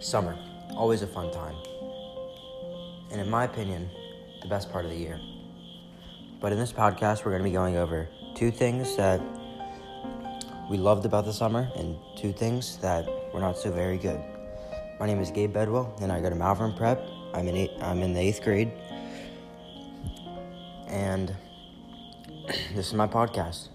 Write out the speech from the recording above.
Summer, always a fun time. And in my opinion, the best part of the year. But in this podcast, we're going to be going over two things that we loved about the summer and two things that were not so very good. My name is Gabe Bedwell, and I go to Malvern Prep. I'm in eight, I'm in the eighth grade, and this is my podcast.